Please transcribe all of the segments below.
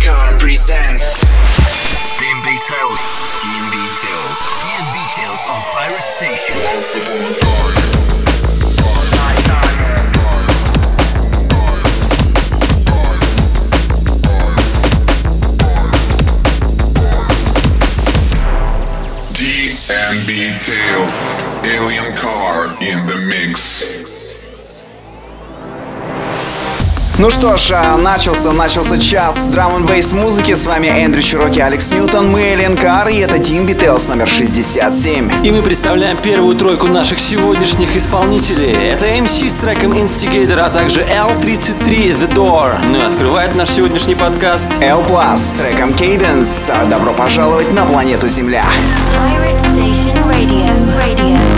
Car presents DNB Tales. DNB Tales. DNB Tales on Pirate Station. Ну что ж, а, начался, начался час драм н бейс музыки. С вами Эндрю Чироки, Алекс Ньютон, мы Эллен Кар, и это Team Beatles номер 67. И мы представляем первую тройку наших сегодняшних исполнителей. Это MC с треком Instigator, а также L33 The Door. Ну и открывает наш сегодняшний подкаст L Plus с треком Cadence. Добро пожаловать на планету Земля. Pirate Station. Radio. Radio.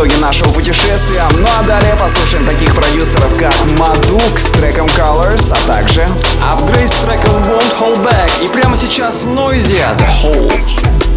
итоги нашего путешествия. Ну а далее послушаем таких продюсеров, как Мадук с треком Colors, а также Upgrade с треком Won't Hold Back. И прямо сейчас Noisy The Hole.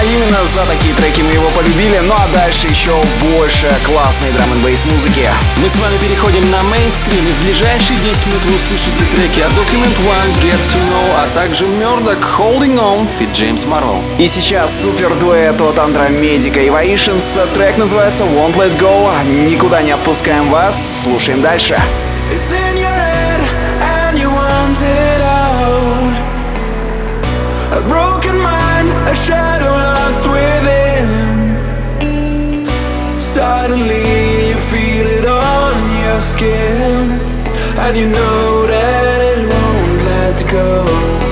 Мадука. Именно за такие треки мы его полюбили. Ну а дальше еще больше классной драм н музыки. Мы с вами переходим на мейнстрим. И в ближайшие 10 минут вы услышите треки от Document One, Get To Know, а также Murdoch, Holding On, Fit James Marvel. И сейчас супер дуэт от Андромедика и Ваишенс. Трек называется Won't Let Go. Никуда не отпускаем вас. Слушаем дальше. It's Suddenly you feel it on your skin, and you know that it won't let go.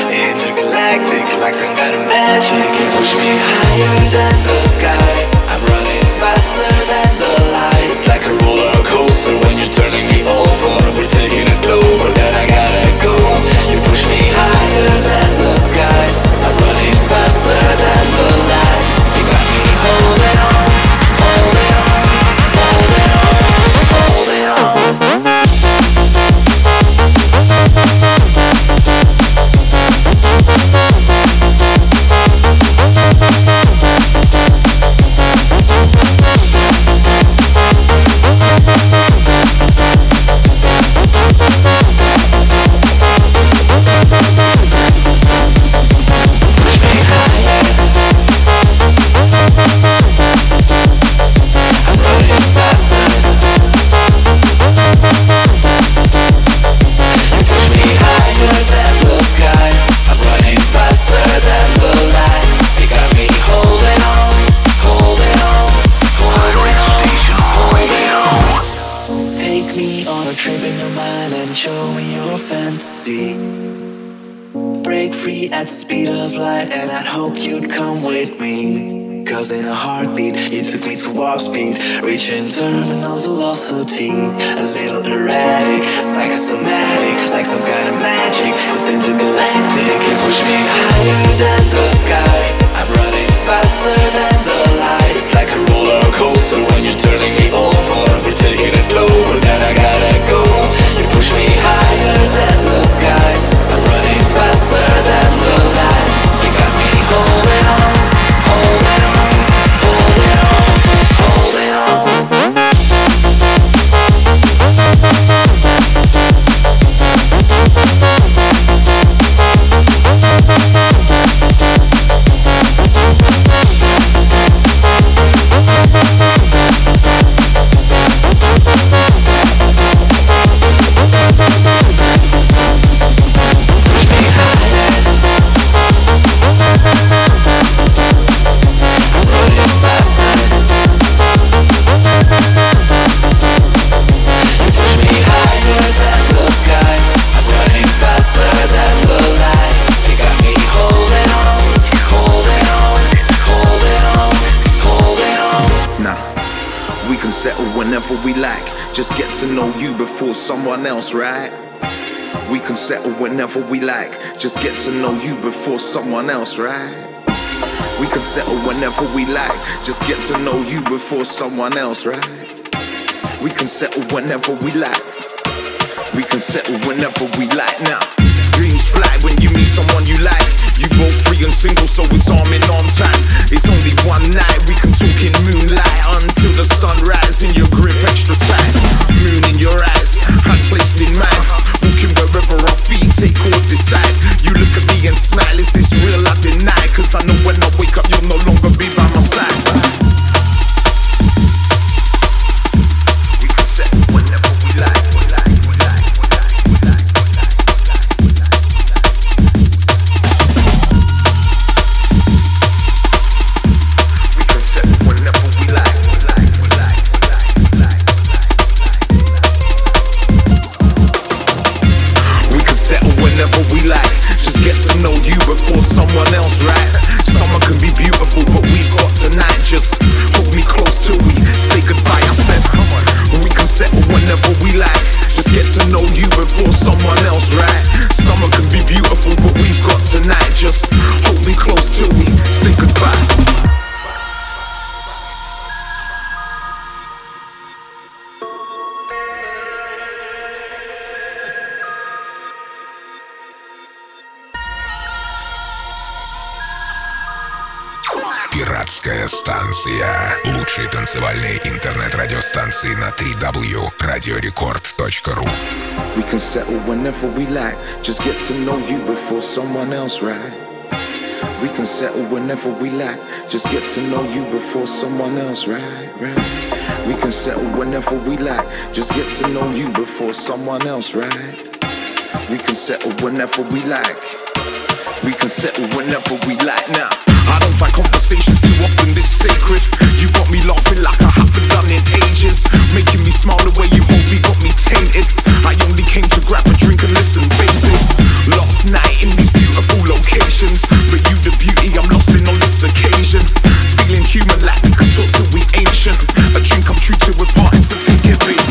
Intergalactic, like some kind of magic. You push me higher than the sky. I'm running faster than the light. It's like a roller coaster when you're turning me over. We're taking it slow, right? We can settle whenever we like. Just get to know you before someone else, right? We can settle whenever we like. Just get to know you before someone else, right? We can settle whenever we like. We can settle whenever we like now. Dreams fly when you meet someone you like. You both free and single, so it's arm in arm time. It's only one night, we can talk in moonlight until the sunrise. In your grip, extra tight. Moon in your eyes, hand placed in mine. Walking wherever our feet take or decide. You look at me and smile, is this real? I deny, cause I know when I wake up, you'll no longer be by my side. Before someone else, right? Summer can be beautiful, but we've got tonight. Just hold me close till we say goodbye. I said, come on. We can settle whenever we like. Just get to know you before someone else, right? Summer can be beautiful, but Лучшие танцевальные интернет-радиостанции на 3w radiorecord.ru We can settle whenever we like. Just get to know you before someone else, right? We can settle whenever we like. Just get to know you before someone else, right? Right? We can settle whenever we like. Just get to know you before someone else, right? We can settle whenever we like. We can settle whenever we like now. I don't find conversations too often this sacred. You got me laughing like I haven't done in ages. Making me smile the way you hold me got me tainted. I only came to grab a drink and listen faces. Last night in these beautiful locations. But you the beauty I'm lost in on this occasion. Feeling human like we could talk till we ancient. A drink I'm true to with parting, so take it, baby.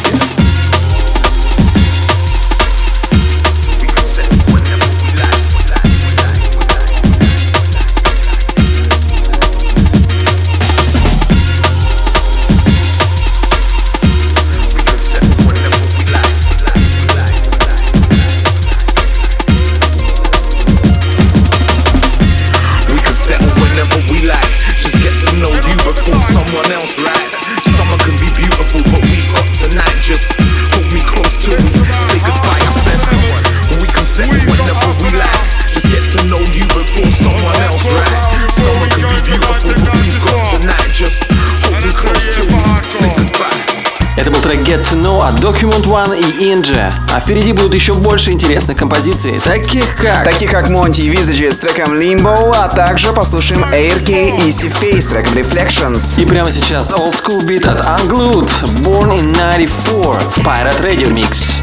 От Document One и Inja. А впереди будут еще больше интересных композиций, таких как... Таких как Монти и Визаджи с треком Limbo, а также послушаем AirK и Face с треком Reflections. И прямо сейчас Old School Beat от Unglued, Born in 94, Pirate Radio Mix.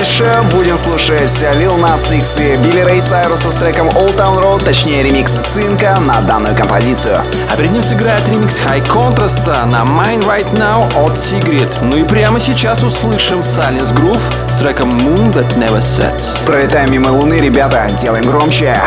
Дальше будем слушать Lil Nas X и Билли Рэй Сайруса с треком Old Town Road, точнее ремикс Цинка на данную композицию. А перед ним сыграет ремикс High Contrast на Mine Right Now от Sigrid. Ну и прямо сейчас услышим Silence Groove с треком Moon That Never Sets. Пролетаем мимо Луны, ребята, делаем громче.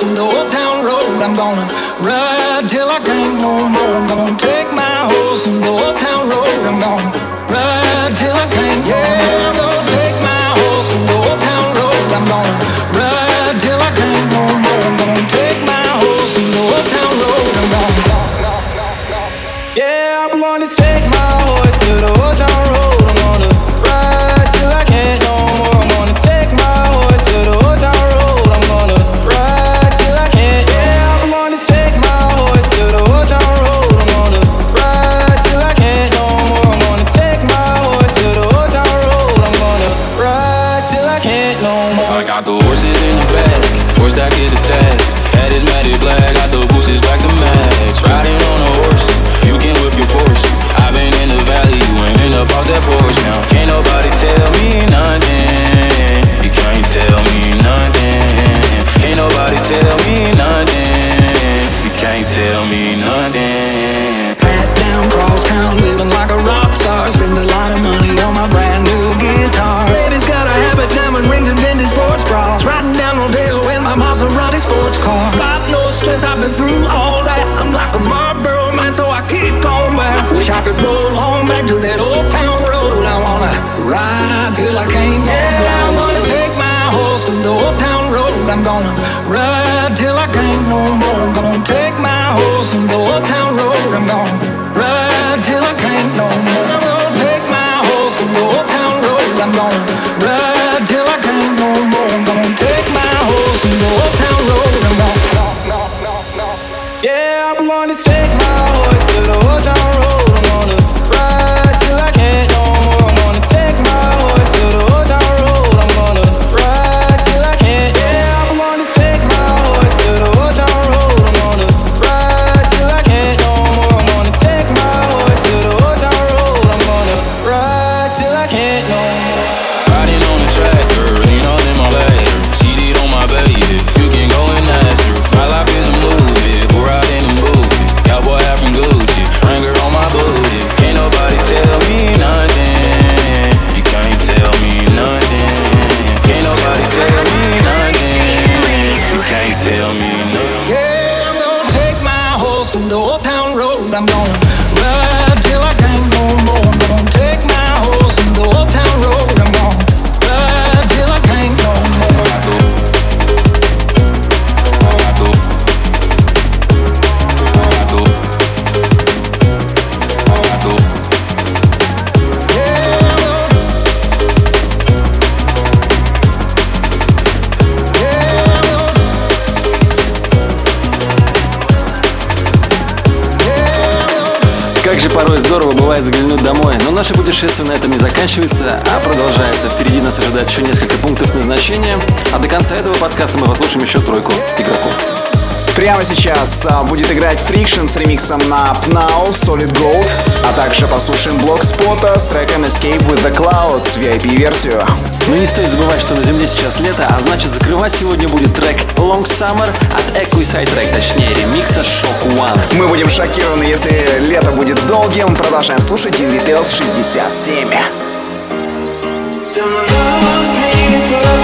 through the old town road. I'm gonna ride till I can't no more. Oh, I'm gonna take my horse through the old town road. I'm gonna ride till I can't. Yeah. I'm gonna ride till I can't no more. I'm gonna take my horse through the old town road. I'm gonna ride till I can't no more. путешествие на этом не заканчивается, а продолжается. Впереди нас ожидает еще несколько пунктов назначения, а до конца этого подкаста мы послушаем еще тройку игроков. Прямо сейчас а, будет играть Friction с ремиксом на Pnau, Solid Gold, а также послушаем блок спота с треком Escape with the Clouds, VIP-версию. Но не стоит забывать, что на Земле сейчас лето, а значит закрывать сегодня будет трек Long Summer от Echo и Sidetrack, точнее ремикса Shock One. Мы будем шокированы, если лето будет долгим. Продолжаем слушать Details 67. Later, she just moved